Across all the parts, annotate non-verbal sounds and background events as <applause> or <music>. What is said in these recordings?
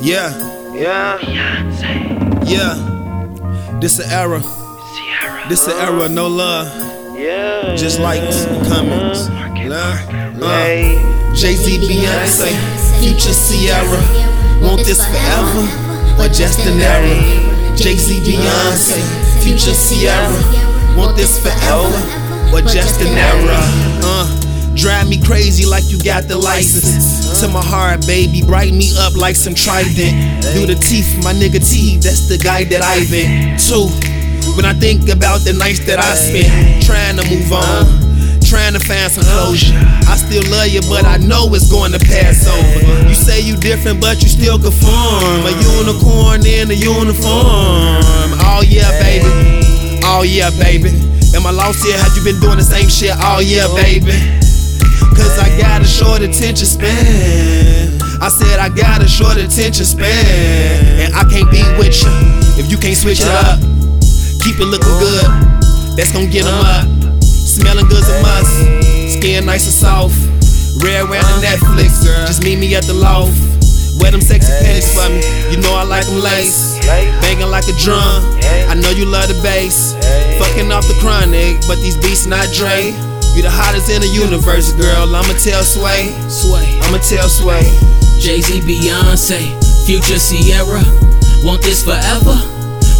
Yeah, Yeah. yeah. This a era. This a era, no love. Yeah. Just likes and comments. Love. Uh. Jay Z, Beyonce, Future Ciara. Want this forever or just an era? Jay Z, Beyonce, Future Ciara. Want this forever or just an era? Uh. Drive me crazy like you got the license. To my heart, baby, brighten me up like some trident. Do the teeth, my nigga T, that's the guy that I've been. Two. When I think about the nights that I spent trying to move on, trying to find some closure. I still love you, but I know it's going to pass over. You say you different, but you still conform. A unicorn in a uniform. Oh yeah, baby. Oh yeah, baby. Am I lost here? Have you been doing the same shit? Oh yeah, baby. Cause I got a short attention span. I said I got a short attention span. And I can't be with you if you can't switch it up. Keep it looking good, that's gon' get 'em up. Smelling good's a must. Skin nice and soft. Rare wearing the Netflix. Just meet me at the loft. Wear them sexy panties for me. You know I like them lace. Banging like a drum. I know you love the bass. Fucking off the chronic, but these beats not Dre. You the hottest in the universe, girl. I'ma tell Sway. Sway. I'ma tell Sway. Jay Z, Beyonce, Future Ciara. Want this forever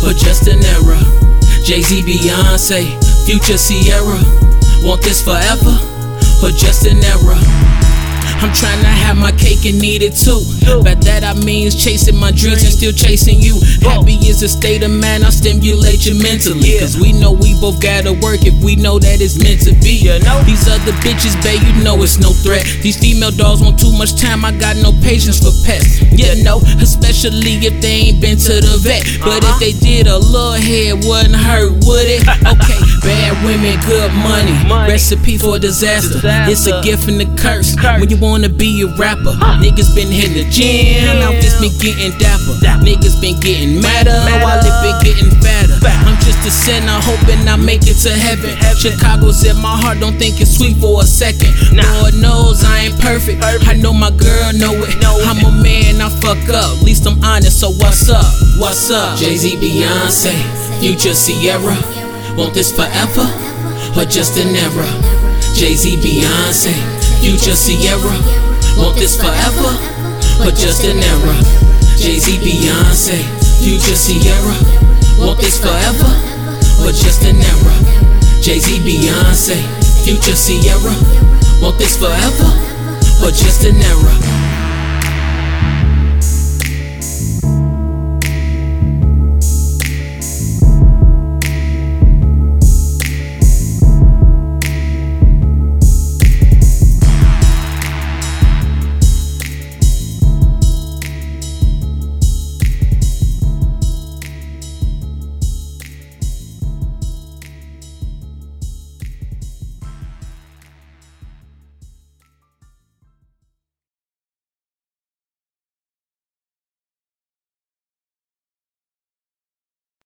or just an era? Jay Z, Beyonce, Future Ciara. Want this forever or just an era? I'm trying to have my cake and eat it too. By that I means chasing my dreams and still chasing you. Happy is a state of mind, I'll stimulate you mentally. Cause we know we both gotta work if we know that it's meant to be. These other bitches, babe, you know it's no threat. These female dogs want too much time, I got no patience for pets. You know, especially if they ain't been to the vet. But if uh-huh. they did, a little head wouldn't hurt, would it? <laughs> Okay, bad women, good money. Recipe for disaster. It's a gift and a curse. When you wanna be a rapper, niggas been hitting the gym, outfits been getting dapper. Niggas been getting madder while it been getting fatter. I'm just a sinner, hoping I make it to heaven. Chicago's in my heart, don't think it's sweet for a second. Lord knows I ain't perfect. I know my girl know it. I'm a man, I fuck up. At least I'm honest, so what's up? What's up? Jay Z, Beyonce, Future Ciara. Want this forever or just an era? Jay Z, Beyonce, Future Ciara. Want this forever or just an era? Jay Z, Beyonce, Future Ciara. Want this forever or just an era? Jay Z, Beyonce, Future Ciara. Want this forever or just an era?